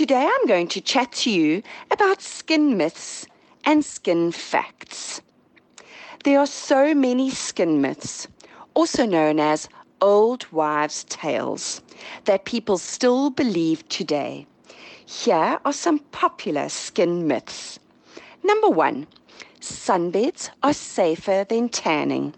today I'm going to chat to you about skin myths and skin facts. There are so many skin myths, also known as old wives' tales, that people still believe today. Here are some popular skin myths. Number one, sunbeds are safer than tanning.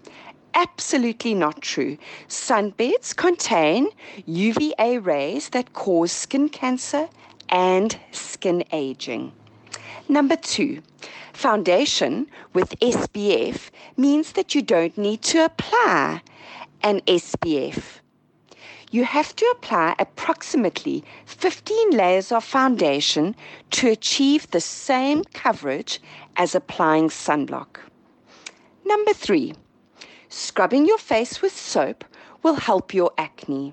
Absolutely not true. Sunbeds contain UVA rays that cause skin cancer and skin aging. Number two, foundation with SPF means that you don't need to apply an SPF you have to apply approximately 15 layers of foundation to achieve the same coverage as applying sunblock. Number three, scrubbing your face with soap will help your acne.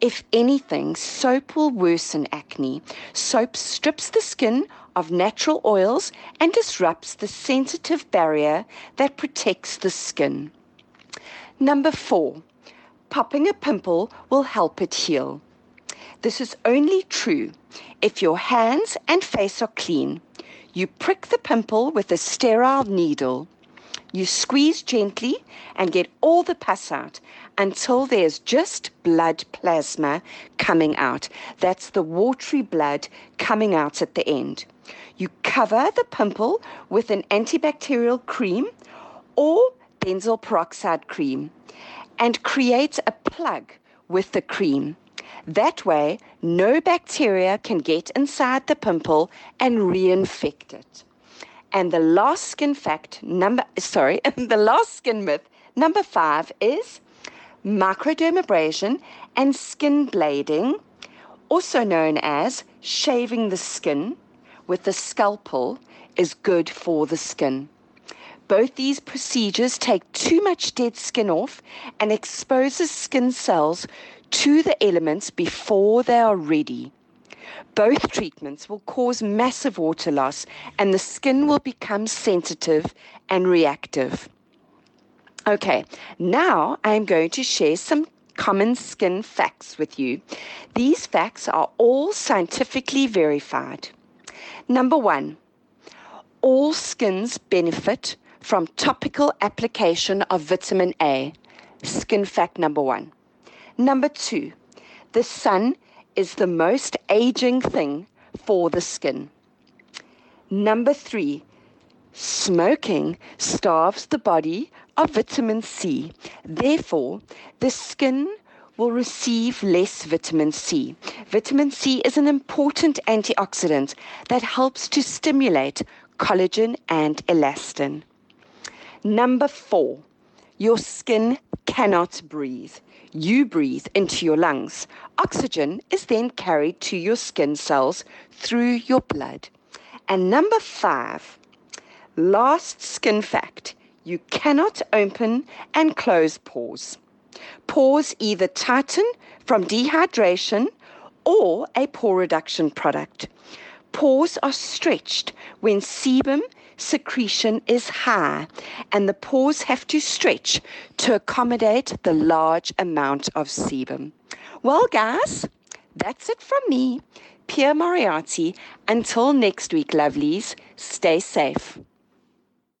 If anything, soap will worsen acne. Soap strips the skin of natural oils and disrupts the sensitive barrier that protects the skin. Number four, popping a pimple will help it heal. This is only true if your hands and face are clean. You prick the pimple with a sterile needle. You squeeze gently and get all the pus out until there's just blood plasma coming out. That's the watery blood coming out at the end. You cover the pimple with an antibacterial cream or benzoyl peroxide cream and create a plug with the cream. That way, no bacteria can get inside the pimple and reinfect it. And the last skin fact, number, sorry, the last skin myth, number five is microdermabrasion and skin blading, also known as shaving the skin with a scalpel, is good for the skin. Both these procedures take too much dead skin off and exposes skin cells to the elements before they are ready. Both treatments will cause massive water loss and the skin will become sensitive and reactive. Okay, now I'm going to share some common skin facts with you. These facts are all scientifically verified. Number one, all skins benefit from topical application of vitamin A, skin fact number one. Number two, the sun is the most aging thing for the skin. Number three, smoking starves the body of vitamin C. Therefore, the skin will receive less vitamin C. Vitamin C is an important antioxidant that helps to stimulate collagen and elastin. Number four, your skin cannot breathe. You breathe into your lungs. Oxygen is then carried to your skin cells through your blood. And number five, last skin fact you cannot open and close pores. Pores either tighten from dehydration or a pore reduction product. Pores are stretched when sebum secretion is high and the pores have to stretch to accommodate the large amount of sebum. Well, guys, that's it from me, Pierre Moriarty. Until next week, lovelies, stay safe.